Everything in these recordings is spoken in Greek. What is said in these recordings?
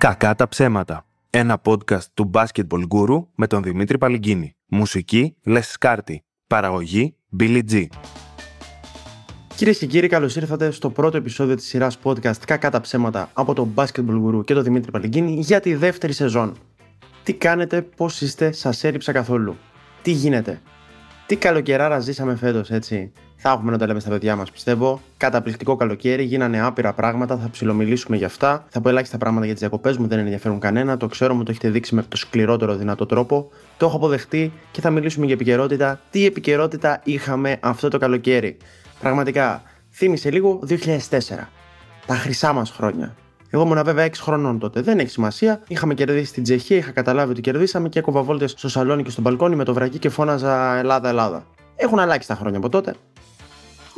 Κακά τα ψέματα. Ένα podcast του Basketball Guru με τον Δημήτρη Παλυγκίνη. Μουσική Les Σκάρτη. Παραγωγή Billy G. Κυρίες και κύριοι, καλώς ήρθατε στο πρώτο επεισόδιο της σειράς podcast Κακά τα ψέματα από τον Basketball Guru και τον Δημήτρη Παλυγκίνη για τη δεύτερη σεζόν. Τι κάνετε, πώς είστε, σας έριψα καθόλου. Τι γίνεται. Τι καλοκαιράρα ζήσαμε φέτος, έτσι. Θα έχουμε να τα λέμε στα παιδιά μας, πιστεύω. Καταπληκτικό καλοκαίρι, γίνανε άπειρα πράγματα, θα ψιλομιλήσουμε για αυτά. Θα πω ελάχιστα πράγματα για τις διακοπές μου, δεν ενδιαφέρουν κανένα. Το ξέρω, μου το έχετε δείξει με το σκληρότερο δυνατό τρόπο. Το έχω αποδεχτεί και θα μιλήσουμε για επικαιρότητα. Τι επικαιρότητα είχαμε αυτό το καλοκαίρι. Πραγματικά, θύμισε λίγο 2004. Τα χρυσά μας χρόνια. Εγώ ήμουν βέβαια 6 χρονών τότε. Δεν έχει σημασία. Είχαμε κερδίσει την Τσεχία, είχα καταλάβει ότι κερδίσαμε και έκοβα βόλτες στο σαλόνι και στο μπαλκόνι με το βρακί και φώναζα Ελλάδα, Ελλάδα. Έχουν αλλάξει τα χρόνια από τότε.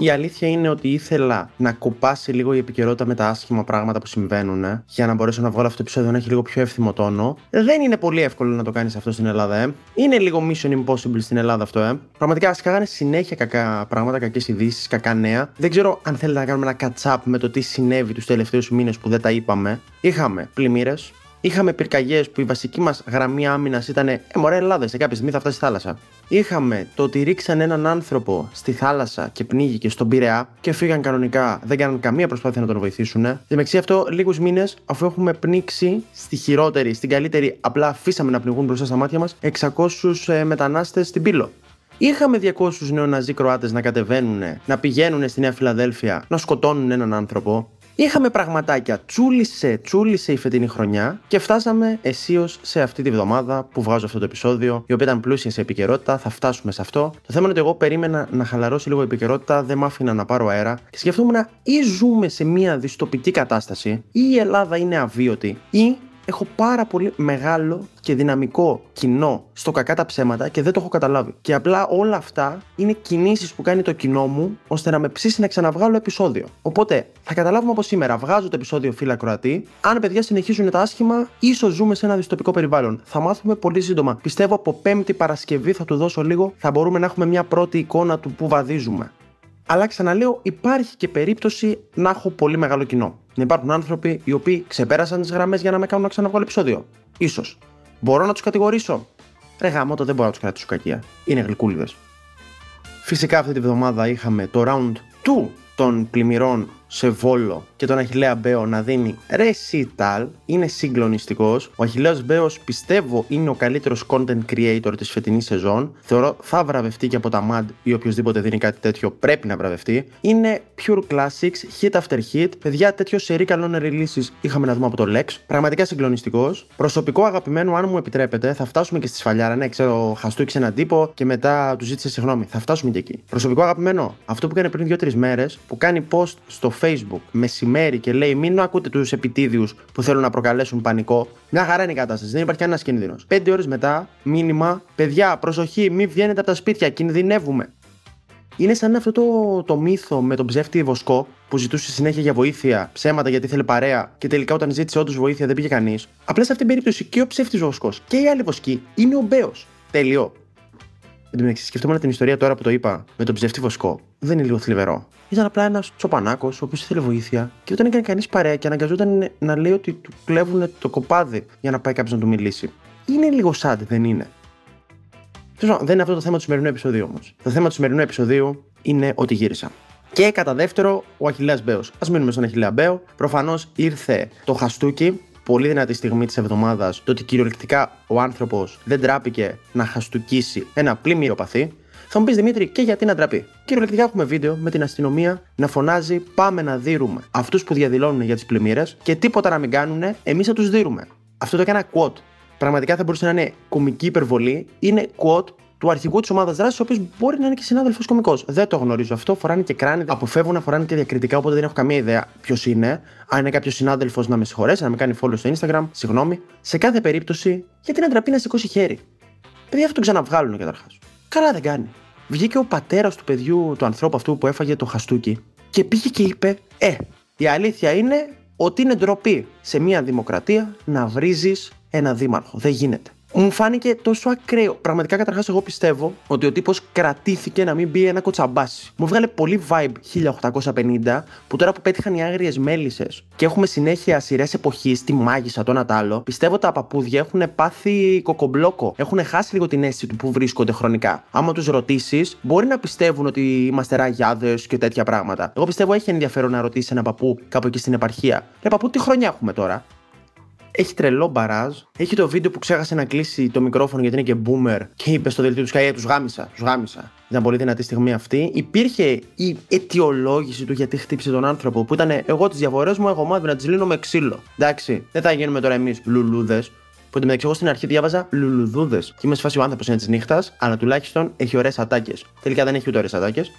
Η αλήθεια είναι ότι ήθελα να κοπάσει λίγο η επικαιρότητα με τα άσχημα πράγματα που συμβαίνουν ε, για να μπορέσω να βγάλω αυτό το επεισόδιο να έχει λίγο πιο εύθυμο τόνο. Δεν είναι πολύ εύκολο να το κάνεις αυτό στην Ελλάδα, ε. Είναι λίγο mission impossible στην Ελλάδα αυτό, ε. Πραγματικά σκάγανε συνέχεια κακά πράγματα, κακές ειδήσεις, κακά νέα. Δεν ξέρω αν θέλετε να κάνουμε ένα catch-up με το τι συνέβη τους τελευταίους μήνες που δεν τα είπαμε. Είχαμε πλημμύρες, Είχαμε πυρκαγιές που η βασική μας γραμμή άμυνας ήταν Ε, μωρέ, Ελλάδα, σε κάποια στιγμή θα φτάσει στη θάλασσα. Είχαμε το ότι ρίξαν έναν άνθρωπο στη θάλασσα και πνίγηκε στον Πειραιά και φύγαν κανονικά, δεν κάναν καμία προσπάθεια να τον βοηθήσουν. Στη μεξία αυτό, λίγους μήνες αφού έχουμε πνίξει στη χειρότερη, στην καλύτερη, απλά αφήσαμε να πνιγούν μπροστά στα μάτια μας 600 ε, μετανάστες στην Πύλο. Είχαμε 200 νεοναζί Κροάτες να κατεβαίνουν, να πηγαίνουν στη Νέα Φιλαδέλφια, να σκοτώνουν έναν άνθρωπο. Είχαμε πραγματάκια. Τσούλησε, τσούλησε η φετινή χρονιά και φτάσαμε αισίως σε αυτή τη βδομάδα που βγάζω αυτό το επεισόδιο, η οποία ήταν πλούσια σε επικαιρότητα. Θα φτάσουμε σε αυτό. Το θέμα είναι ότι εγώ περίμενα να χαλαρώσει λίγο η επικαιρότητα, δεν μ' άφηνα να πάρω αέρα και σκεφτόμουν ή ζούμε σε μια δυστοπική κατάσταση, ή η Ελλάδα είναι αβίωτη, ή έχω πάρα πολύ μεγάλο και δυναμικό κοινό στο κακά τα ψέματα και δεν το έχω καταλάβει. Και απλά όλα αυτά είναι κινήσεις που κάνει το κοινό μου ώστε να με ψήσει να ξαναβγάλω επεισόδιο. Οπότε θα καταλάβουμε από σήμερα, βγάζω το επεισόδιο φύλλα Κροατή. Αν παιδιά συνεχίζουν τα άσχημα, ίσως ζούμε σε ένα δυστοπικό περιβάλλον. Θα μάθουμε πολύ σύντομα. Πιστεύω από Πέμπτη Παρασκευή θα του δώσω λίγο, θα μπορούμε να έχουμε μια πρώτη εικόνα του που βαδίζουμε. Αλλά ξαναλέω, υπάρχει και περίπτωση να έχω πολύ μεγάλο κοινό. Να υπάρχουν άνθρωποι οι οποίοι ξεπέρασαν τις γραμμές για να με κάνουν να ξαναβγάλω επεισόδιο. σω. Μπορώ να τους κατηγορήσω. Ρε γάμο, το δεν μπορώ να τους κρατήσω κακία. Είναι γλυκούλιδες. Φυσικά αυτή τη βδομάδα είχαμε το round 2 των πλημμυρών σε Βόλο και τον Αχιλέα Μπέο να δίνει recital είναι συγκλονιστικός. Ο Αχιλέα Μπέος πιστεύω είναι ο καλύτερος content creator της φετινής σεζόν. Θεωρώ θα βραβευτεί και από τα MAD ή οποιοδήποτε δίνει κάτι τέτοιο πρέπει να βραβευτεί. Είναι pure classics, hit after hit. Παιδιά, τέτοιο σερή καλών releases είχαμε να δούμε από το Lex. Πραγματικά συγκλονιστικός. Προσωπικό αγαπημένο, αν μου επιτρέπετε, θα φτάσουμε και στη σφαλιάρα. Ναι, ξέρω, χαστούκησε έναν τύπο και μετά του ζήτησε συγγνώμη. Θα φτάσουμε και εκεί. Προσωπικό αγαπημένο, αυτό που έκανε πριν 2-3 μέρες που κάνει post στο Facebook μεσημέρι και λέει: Μην ακούτε τους επιτίδιους που θέλουν να προκαλέσουν πανικό. Μια χαρά είναι η κατάσταση, δεν υπάρχει κανένας κίνδυνος. Πέντε ώρες μετά, μήνυμα: Παιδιά, προσοχή, μην βγαίνετε από τα σπίτια, κινδυνεύουμε. Είναι σαν αυτό το, το μύθο με τον ψεύτη Βοσκό που ζητούσε συνέχεια για βοήθεια, ψέματα γιατί θέλει παρέα και τελικά όταν ζήτησε όντως βοήθεια δεν πήγε κανείς. Απλά σε αυτήν την περίπτωση και ο ψεύτης Βοσκός και η άλλη Βοσκή είναι ο Μπέος. Τέλειο. Εν τω μεταξύ, σκεφτόμουν την ιστορία τώρα που το είπα με τον ψευτή Βοσκό. Δεν είναι λίγο θλιβερό. Ήταν απλά ένας τσοπανάκος, ο οποίος ήθελε βοήθεια και όταν έκανε κανείς παρέα και αναγκαζόταν να λέει ότι του κλέβουν το κοπάδι για να πάει κάποιος να του μιλήσει. Είναι λίγο sad, δεν είναι. Δεν είναι αυτό το θέμα του σημερινού επεισοδίου όμως. Το θέμα του σημερινού επεισοδίου είναι ότι γύρισα. Και κατά δεύτερο, ο Αχηλέα Μπέος. Α μείνουμε στον Αχηλέα Μπέο. Προφανώς ήρθε το χαστούκι πολύ δυνατή στιγμή της εβδομάδας το ότι κυριολεκτικά ο άνθρωπος δεν τράπηκε να χαστούκίσει ένα πλημμύρο παθή. Θα μου πεις Δημήτρη, και γιατί να ντραπεί. Κυριολεκτικά έχουμε βίντεο με την αστυνομία να φωνάζει Πάμε να δίνουμε αυτούς που διαδηλώνουν για τις πλημμύρες και τίποτα να μην κάνουν, εμείς θα τους δίνουμε. Αυτό το έκανα quote. Πραγματικά θα μπορούσε να είναι κομική υπερβολή. Είναι quote του αρχηγού της ομάδας δράσης, ο οποίος μπορεί να είναι και συνάδελφος κωμικός. Δεν το γνωρίζω αυτό. Φοράνε και κράνη, αποφεύγουν να φοράνε και διακριτικά, οπότε δεν έχω καμία ιδέα ποιος είναι. Αν είναι κάποιος συνάδελφος να με συγχωρέσει, να με κάνει follow στο Instagram, συγγνώμη. Σε κάθε περίπτωση, γιατί να ντραπεί να σηκώσει χέρι; Παιδιά, αυτό το ξαναβγάλουν καταρχάς. Καλά δεν κάνει. Βγήκε ο πατέρας του παιδιού, του ανθρώπου αυτού που έφαγε το χαστούκι και πήγε και είπε: Ε, η αλήθεια είναι ότι είναι ντροπή σε μια δημοκρατία να βρίζεις ένα δήμαρχο. Δεν γίνεται. Μου φάνηκε τόσο ακραίο. Πραγματικά, καταρχάς, εγώ πιστεύω ότι ο τύπος κρατήθηκε να μην μπει ένα κοτσαμπάσι. Μου βγάλε πολύ vibe 1850, που τώρα που πέτυχαν οι άγριες μέλισσες και έχουμε συνέχεια σειρές εποχής, τη μάγισσα, το ένα άλλο, πιστεύω τα παππούδια έχουν πάθει κοκομπλόκο. Έχουν χάσει λίγο την αίσθηση του που βρίσκονται χρονικά. Άμα τους ρωτήσεις, μπορεί να πιστεύουν ότι είμαστε ραγιάδες και τέτοια πράγματα. Εγώ πιστεύω έχει ενδιαφέρον να ρωτήσει ένα παππού κάπου εκεί στην επαρχία. Ρε παππού, τι χρονιά έχουμε τώρα; Έχει τρελό μπαράζ. Έχει το βίντεο που ξέχασε να κλείσει το μικρόφωνο γιατί είναι και boomer και είπε στο δελτίο τους Sky: «Ε, Τους γάμισα, τους γάμισα. Ήταν πολύ δυνατή στιγμή αυτή. Υπήρχε η αιτιολόγηση του γιατί χτύπησε τον άνθρωπο που ήταν Εγώ τις διαφορές μου έχω μάθει να τις λύνω με ξύλο. Εντάξει, δεν θα γίνουμε τώρα εμείς λουλούδες. Που μεταξύ εγώ στην αρχή διάβαζα λουλουδούδες. Και είμαι σφάσει ο άνθρωπος είναι της νύχτας, αλλά τουλάχιστον έχει ωραίες ατάκες. Τελικά δεν έχει ούτε ωραίες ατάκες.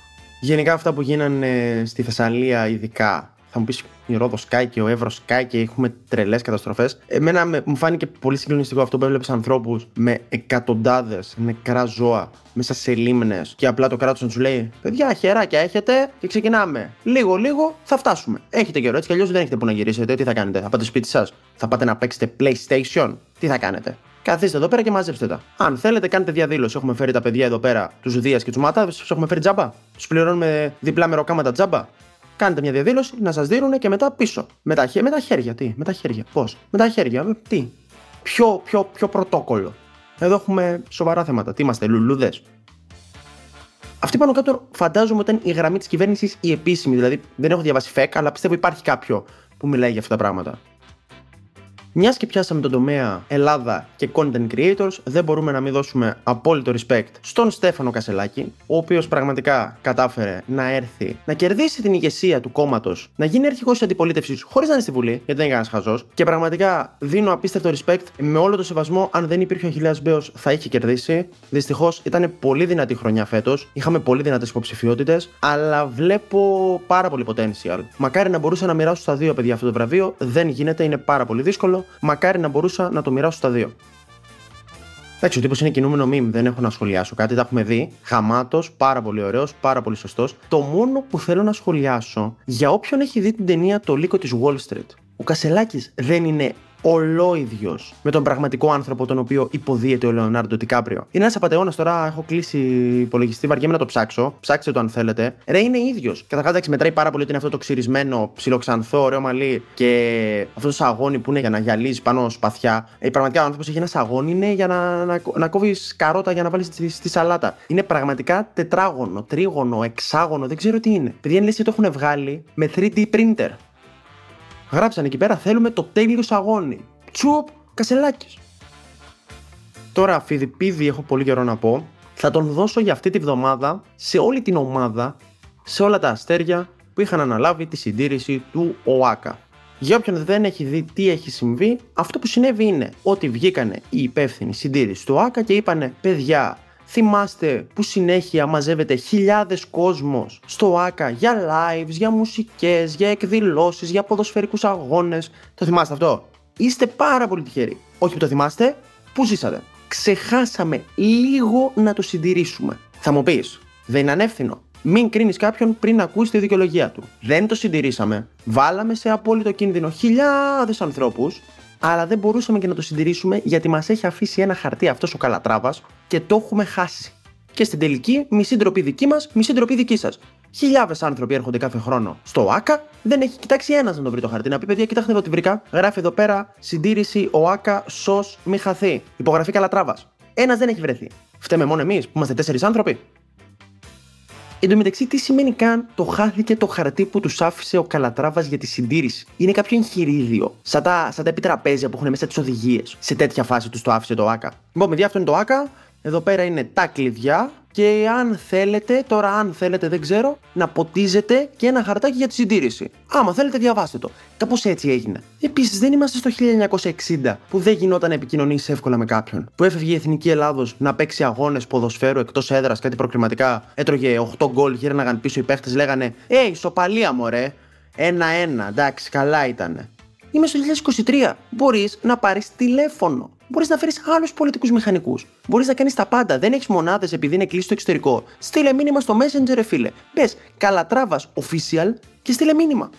Γενικά αυτά που γίνανε στη Θεσσαλία, ειδικά θα μου πεις η Ρόδος σκάει και ο Εύρος σκάει και έχουμε τρελές καταστροφές. Εμένα με, μου φάνηκε πολύ συγκλονιστικό αυτό που έβλεπες ανθρώπους με εκατοντάδες νεκρά ζώα μέσα σε λίμνες και απλά το κράτος να τους λέει: Παιδιά, χεράκια έχετε και ξεκινάμε. Λίγο, λίγο θα φτάσουμε. Έχετε καιρό έτσι κι αλλιώς δεν έχετε που να γυρίσετε. Τι θα κάνετε, θα πάτε σπίτι σας, θα πάτε να παίξετε PlayStation; Τι θα κάνετε; Καθίστε εδώ πέρα και μαζέψτε τα. Αν θέλετε, κάνετε διαδήλωση. Έχουμε φέρει τα παιδιά εδώ πέρα, τους Δίας και τους Μάτα, τους έχουμε φέρει τζάμπα. Τους πληρώνουμε διπλά μεροκάματα τζάμπα κάνετε μια διαδήλωση, να σας δίνουν και μετά πίσω. Με τα, με τα χέρια, τι, με τα χέρια, πώς; Με τα χέρια, τι; Πιο, πιο, πιο πρωτόκολλο. Εδώ έχουμε σοβαρά θέματα. Τι είμαστε, λουλούδες; Αυτή πάνω κάτω φαντάζομαι ότι ήταν η γραμμή της κυβέρνησης η επίσημη. Δηλαδή δεν έχω διαβάσει φεκ, αλλά πιστεύω υπάρχει κάποιο που μιλάει για αυτά τα πράγματα. Μιας και πιάσαμε τον τομέα Ελλάδα και content creators, δεν μπορούμε να μην δώσουμε απόλυτο respect στον Στέφανο Κασελάκη, ο οποίος πραγματικά κατάφερε να έρθει να κερδίσει την ηγεσία του κόμματος, να γίνει αρχηγός της αντιπολίτευσης χωρίς να είναι στη Βουλή, γιατί δεν είναι κανένας χαζός. Και πραγματικά δίνω απίστευτο respect με όλο το σεβασμό. Αν δεν υπήρχε ο Αχηλέα Μπέος, θα είχε κερδίσει. Δυστυχώς ήταν πολύ δυνατή χρονιά φέτος. Είχαμε πολύ δυνατές υποψηφιότητες, αλλά βλέπω πάρα πολύ potential. Μακάρι να μπορούσα να μοιράσω στα δύο παιδιά αυτό το βραβείο. Δεν γίνεται, είναι πάρα πολύ δύσκολο μακάρι να μπορούσα να το μοιράσω στα δύο. Εντάξει, ο τύπος είναι κινούμενο meme, δεν έχω να σχολιάσω κάτι, τα έχουμε δει. Χαμάτο, πάρα πολύ ωραίος, πάρα πολύ σωστός. Το μόνο που θέλω να σχολιάσω για όποιον έχει δει την ταινία Το Λύκο της Wall Street. Ο Κασελάκης δεν είναι ολόιδιος με τον πραγματικό άνθρωπο τον οποίο υποδίεται ο Λεωνάρντο Τικάπριο. Είναι ένας απαταιώνας τώρα, έχω κλείσει υπολογιστή, βαριέμαι να το ψάξω. Ψάξτε το αν θέλετε. Ρε είναι ίδιος. Καταρχάς, εντάξει, μετράει πάρα πολύ ότι είναι αυτό το ξυρισμένο, ψιλοξανθό, ωραίο μαλλί και αυτό το σαγόνι που είναι για να γυαλίζει πάνω σπαθιά. Ε, πραγματικά ο άνθρωπος έχει ένα σαγόνι είναι για να, να, να κόβεις καρότα για να βάλεις στη, στη, σαλάτα. Είναι πραγματικά τετράγωνο, τρίγωνο, εξάγωνο, δεν ξέρω τι είναι. Παιδιά, είναι λες το έχουν βγάλει με 3D printer. Γράψαν εκεί πέρα θέλουμε το τέλειο σαγόνι. Τσουπ, κασελάκι. Τώρα, Φιδιπίδη, έχω πολύ καιρό να πω. Θα τον δώσω για αυτή τη βδομάδα σε όλη την ομάδα, σε όλα τα αστέρια που είχαν αναλάβει τη συντήρηση του ΟΑΚΑ. Για όποιον δεν έχει δει τι έχει συμβεί, αυτό που συνέβη είναι ότι βγήκανε οι υπεύθυνοι συντήρησης του ΟΑΚΑ και είπανε παιδιά Θυμάστε που συνέχεια μαζεύεται χιλιάδες κόσμος στο ΆΚΑ για lives, για μουσικές, για εκδηλώσεις, για ποδοσφαιρικούς αγώνες. Το θυμάστε αυτό; Είστε πάρα πολύ τυχεροί. Όχι που το θυμάστε, που ζήσατε. Ξεχάσαμε λίγο να το συντηρήσουμε. Θα μου πεις, δεν είναι ανεύθυνο. Μην κρίνεις κάποιον πριν ακούσει τη δικαιολογία του. Δεν το συντηρήσαμε. Βάλαμε σε απόλυτο κίνδυνο χιλιάδες ανθρώπους αλλά δεν μπορούσαμε και να το συντηρήσουμε γιατί μας έχει αφήσει ένα χαρτί αυτός ο Καλατράβας και το έχουμε χάσει. Και στην τελική, μισή ντροπή δική μας, μισή ντροπή δική σας. Χιλιάδες άνθρωποι έρχονται κάθε χρόνο στο ΑΚΑ, δεν έχει κοιτάξει ένας να το βρει το χαρτί. Να πει: Παιδιά, κοιτάξτε εδώ τι βρήκα. Γράφει εδώ πέρα συντήρηση ο ΑΚΑ, σο, μη χαθεί. Υπογραφή Καλατράβας. Ένας δεν έχει βρεθεί. Φταίμε μόνο εμείς που είμαστε τέσσερις άνθρωποι. Εν τω μεταξύ, τι σημαίνει καν το χάθηκε το χαρτί που τους άφησε ο Καλατράβας για τη συντήρηση; Είναι κάποιο εγχειρίδιο. Σαν τα, σαν τα επιτραπέζια που έχουν μέσα τις οδηγίες. Σε τέτοια φάση τους το άφησε το ΑΚΑ. Λοιπόν, παιδιά, αυτό είναι το ΑΚΑ. Εδώ πέρα είναι τα κλειδιά και αν θέλετε, τώρα αν θέλετε δεν ξέρω, να ποτίζετε και ένα χαρτάκι για τη συντήρηση. Άμα θέλετε διαβάστε το. Κάπως έτσι έγινε. Επίσης δεν είμαστε στο 1960 που δεν γινόταν να επικοινωνήσει εύκολα με κάποιον. Που έφευγε η Εθνική Ελλάδος να παίξει αγώνες ποδοσφαίρου εκτός έδρας, κάτι προκριματικά, έτρωγε 8 γκολ, γύρναγαν πίσω οι παίχτες, λέγανε Ε, ισοπαλία μωρέ. Ένα-ένα, εντάξει, καλά ήταν. Είμαι στο 2023. Μπορείς να πάρεις τηλέφωνο μπορείς να φέρεις άλλους πολιτικούς μηχανικούς. Μπορείς να κάνεις τα πάντα. Δεν έχεις μονάδες επειδή είναι κλείσει στο εξωτερικό. Στείλε μήνυμα στο Messenger, φίλε. Πες καλατράβας official και στείλε μήνυμα.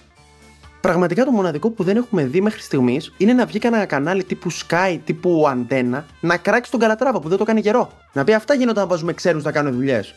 Πραγματικά το μοναδικό που δεν έχουμε δει μέχρι στιγμής είναι να βγει κανένα κανάλι τύπου Sky, τύπου Αντένα, να κράξει τον Καλατράβα που δεν το κάνει καιρό. Να πει αυτά γίνονταν να βάζουμε ξέρου να κάνουν δουλειές.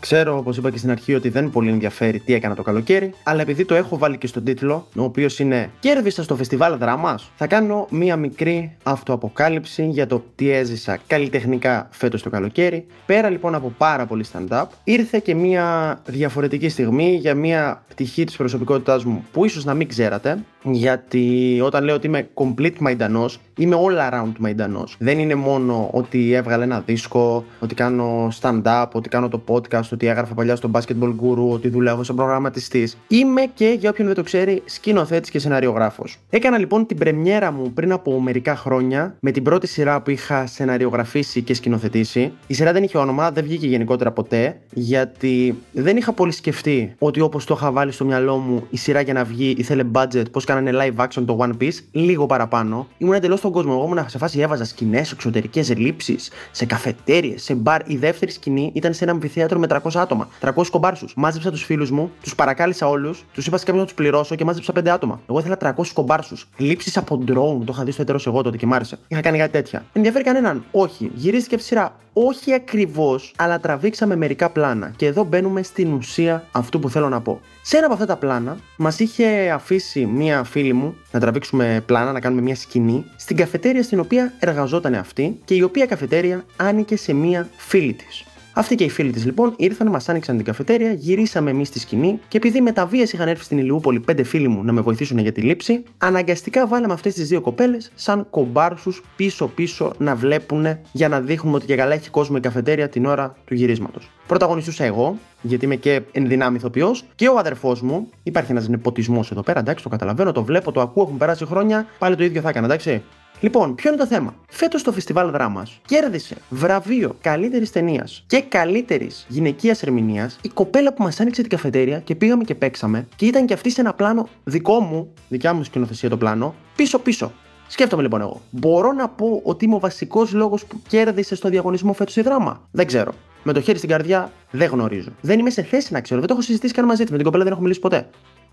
Ξέρω, όπως είπα και στην αρχή, ότι δεν πολύ ενδιαφέρει τι έκανα το καλοκαίρι, αλλά επειδή το έχω βάλει και στον τίτλο, ο οποίος είναι Κέρδισα στο φεστιβάλ δράμα, θα κάνω μία μικρή αυτοαποκάλυψη για το τι έζησα καλλιτεχνικά φέτος το καλοκαίρι. Πέρα λοιπόν από πάρα πολύ stand-up, ήρθε και μία διαφορετική στιγμή για μία πτυχή της προσωπικότητάς μου που ίσως να μην ξέρατε, γιατί όταν λέω ότι είμαι complete μαϊντανός, είμαι all around μαϊντανός. Δεν είναι μόνο ότι έβγαλε ένα δίσκο, ότι κάνω stand-up, ότι κάνω το podcast, ότι έγραφα παλιά στο Basketball Guru, ότι δουλεύω σαν προγραμματιστή. Είμαι και, για όποιον δεν το ξέρει, σκηνοθέτης και σεναριογράφος. Έκανα λοιπόν την πρεμιέρα μου πριν από μερικά χρόνια με την πρώτη σειρά που είχα σεναριογραφήσει και σκηνοθετήσει. Η σειρά δεν είχε όνομα, δεν βγήκε γενικότερα ποτέ, γιατί δεν είχα πολύ σκεφτεί ότι όπως το είχα βάλει στο μυαλό μου η σειρά για να βγει ήθελε budget, πώς κάνανε live action το One Piece, λίγο παραπάνω. Ήμουν εντελώς στον κόσμο. Εγώ ήμουν σε φάση έβαζα σκηνές, εξωτερικές λήψει, σε καφετέρειες, σε μπαρ. Η δεύτερη σκηνή ήταν σε ένα αμφιθέατρο με 300 άτομα. 300 κομπάρσους. Μάζεψα τους φίλους μου, τους παρακάλεσα όλους, τους είπα σε κάποιον να τους πληρώσω και μάζεψα 5 άτομα. Εγώ ήθελα 300 κομπάρσους. Λήψεις από drone, το είχα δει στο εταιρός εγώ τότε και μ' άρεσε. Είχα κάνει κάτι τέτοια. Ενδιαφέρει κανέναν. Όχι. Γυρίστηκε από τη σειρά. Όχι ακριβώς, αλλά τραβήξαμε μερικά πλάνα. Και εδώ μπαίνουμε στην ουσία αυτού που θέλω να πω. Σε ένα από αυτά τα πλάνα, μας είχε αφήσει μία φίλη μου να τραβήξουμε πλάνα, να κάνουμε μία σκηνή στην καφετέρια στην οποία εργαζόταν αυτή και η οποία καφετέρια άνοικε σε μία φίλη της. Αυτή και οι φίλοι της λοιπόν ήρθαν, μας άνοιξαν την καφετέρια, γυρίσαμε εμείς στη σκηνή και επειδή με τα βίας είχαν έρθει στην Ηλιούπολη πέντε φίλοι μου να με βοηθήσουν για τη λήψη, αναγκαστικά βάλαμε αυτές τις δύο κοπέλες σαν κομπάρσους πίσω-πίσω να βλέπουν για να δείχνουμε ότι και καλά έχει κόσμο η καφετέρια την ώρα του γυρίσματος. Πρωταγωνιστούσα εγώ, γιατί είμαι και ενδυνάμει ηθοποιός, και ο αδερφός μου. Υπάρχει ένας νεποτισμός εδώ πέρα, εντάξει, το καταλαβαίνω, το βλέπω, το ακούω, έχουν περάσει χρόνια. Πάλι το ίδιο θα έκανα, εντάξει. Λοιπόν, ποιο είναι το θέμα; Φέτος το φεστιβάλ δράμας κέρδισε βραβείο καλύτερης ταινίας και καλύτερης γυναικείας ερμηνείας η κοπέλα που μας άνοιξε την καφετέρια και πήγαμε και παίξαμε και ήταν και αυτή σε ένα πλάνο δικό μου, δικιά μου σκηνοθεσία το πλάνο, πίσω-πίσω. Σκέφτομαι λοιπόν εγώ. Μπορώ να πω ότι είμαι ο βασικός λόγος που κέρδισε στο διαγωνισμό φέτος η δράμα; Δεν ξέρω. Με το χέρι στην καρδιά δεν γνωρίζω. Δεν είμαι σε θέση να ξέρω. Δεν το έχω συζητήσει καν μαζί της. Με την κοπέλα δεν έχω μιλήσει ποτέ.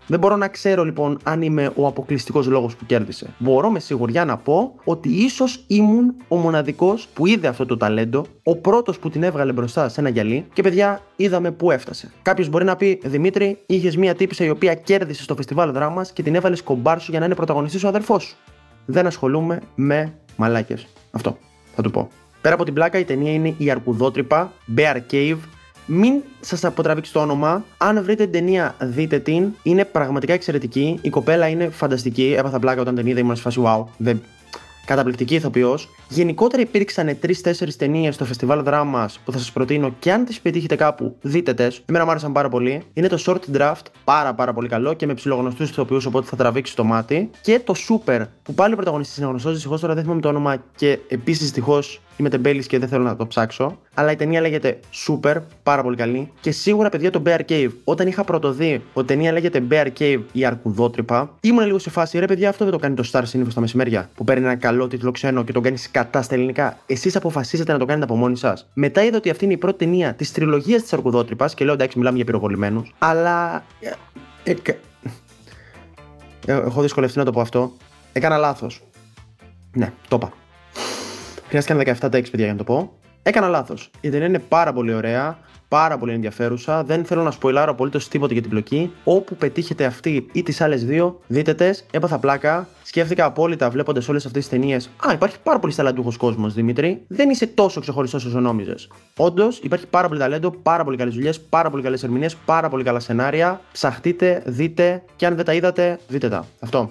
Δεν μπορώ να ξέρω λοιπόν αν είμαι ο αποκλειστικός λόγος που κέρδισε. Μπορώ με σιγουριά να πω ότι ίσως ήμουν ο μοναδικός που είδε αυτό το ταλέντο, ο πρώτος που την έβγαλε μπροστά σε ένα γυαλί και παιδιά είδαμε πού έφτασε. Κάποιος μπορεί να πει Δημήτρη, είχες μία τύπησα η οποία κέρδισε στο φεστιβάλ δράμα και την έβαλες κομπάρσου για να είναι πρωταγωνιστής ο αδερφός σου. Δεν ασχολούμαι με μαλάκες. Αυτό θα του πω. Πέρα από την πλάκα, η ταινία είναι η Αρκουδότρυπα, Bear Cave, μην σας αποτραβήξει το όνομα. Αν βρείτε την ταινία, δείτε την. Είναι πραγματικά εξαιρετική. Η κοπέλα είναι φανταστική. Έπαθα πλάκα όταν την είδα, ήμουν σε φάση wow. Δεν... Καταπληκτική ηθοποιός. Γενικότερα υπήρξαν τρει-τέσσερι ταινίες στο φεστιβάλ δράμας που θα σας προτείνω και αν τις πετύχετε κάπου, δείτε τες. Εμένα μου άρεσαν πάρα πολύ. Είναι το Short Draft, πάρα πάρα πολύ καλό και με ψιλογνωστού ηθοποιούς, οπότε θα τραβήξει το μάτι. Και το Super, που πάλι ο πρωταγωνιστής είναι γνωστός, δυστυχώς τώρα δεν θυμάμαι το όνομα και επίσης δυστυχώς είμαι τεμπέλης και δεν θέλω να το ψάξω. Αλλά η ταινία λέγεται Super, πάρα πολύ καλή. Και σίγουρα, παιδιά, το Bear Cave. Όταν είχα πρωτοδεί ότι η ταινία λέγεται Bear Cave η Αρκουδότρυπα, ήμουν λίγο σε φάση, ρε παιδιά, αυτό δεν το κάνει το Star συνήθω τα μεσημέρια. Που παίρνει ένα καλό τίτλο ξένο και τον κάνει κατά στα ελληνικά. Εσείς αποφασίσατε να το κάνετε από μόνοι σας. Μετά είδα ότι αυτή είναι η πρώτη ταινία της τριλογίας της Αρκουδότρυπας και λέω εντάξει, μιλάμε για πυροβολημένους. Αλλά. Ε, ε, ε, έχω δυσκολευτεί να το πω αυτό. Έκανα λάθος. Ναι, το είπα. Χρειάστηκαν 17 takes, παιδιά, για να το πω. Έκανα λάθος. Η ταινία είναι πάρα πολύ ωραία, πάρα πολύ ενδιαφέρουσα. Δεν θέλω να σποιλάρω απολύτως τίποτα για την πλοκή. Όπου πετύχετε αυτή ή τις άλλες δύο, δείτε τες. Έπαθα πλάκα. Σκέφτηκα απόλυτα βλέποντας όλες αυτές τις ταινίες. Α, υπάρχει πάρα πολύ ταλαντούχο κόσμος, Δημήτρη. Δεν είσαι τόσο ξεχωριστός όσο νόμιζες. Όντως, υπάρχει πάρα πολύ ταλέντο, πάρα πολύ καλές δουλειές, πάρα πολύ καλές ερμηνείες, πάρα πολύ καλά σενάρια. Ψαχτείτε, δείτε και αν δεν τα είδατε, δείτε τα. Αυτό.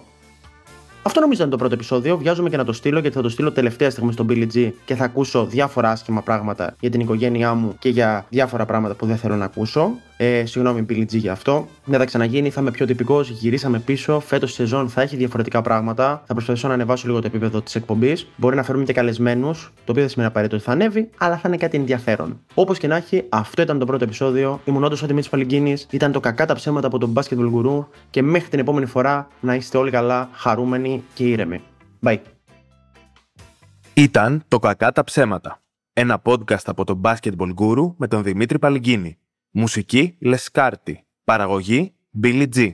Αυτό νομίζω ήταν το πρώτο επεισόδιο. Βιάζομαι και να το στείλω γιατί θα το στείλω τελευταία στιγμή στον Billy G και θα ακούσω διάφορα άσχημα πράγματα για την οικογένειά μου και για διάφορα πράγματα που δεν θέλω να ακούσω. Ε, συγγνώμη, Billy G για αυτό. Δεν θα ξαναγίνει, θα είμαι πιο τυπικός. Γυρίσαμε πίσω. Φέτος η σεζόν θα έχει διαφορετικά πράγματα. Θα προσπαθήσω να ανεβάσω λίγο το επίπεδο της εκπομπής. Μπορεί να φέρουμε και καλεσμένους, το οποίο δεν σημαίνει απαραίτητο ότι θα ανέβει, αλλά θα είναι κάτι ενδιαφέρον. Όπως και να έχει, αυτό ήταν το πρώτο επεισόδιο. Ήμουν όντως ο Δημήτρης Παλυγκίνη. Ήταν το κακά τα ψέματα από τον Basketball Guru και μέχρι την επόμενη φορά να είστε όλοι καλά, χαρούμενοι και ήρεμοι. Bye. Ήταν το κακά τα ψέματα. Ένα podcast από τον Basketball Guru με τον Δημήτρη Παλυγκίνη. Μουσική Λεσκάρτη. Παραγωγή Billy G.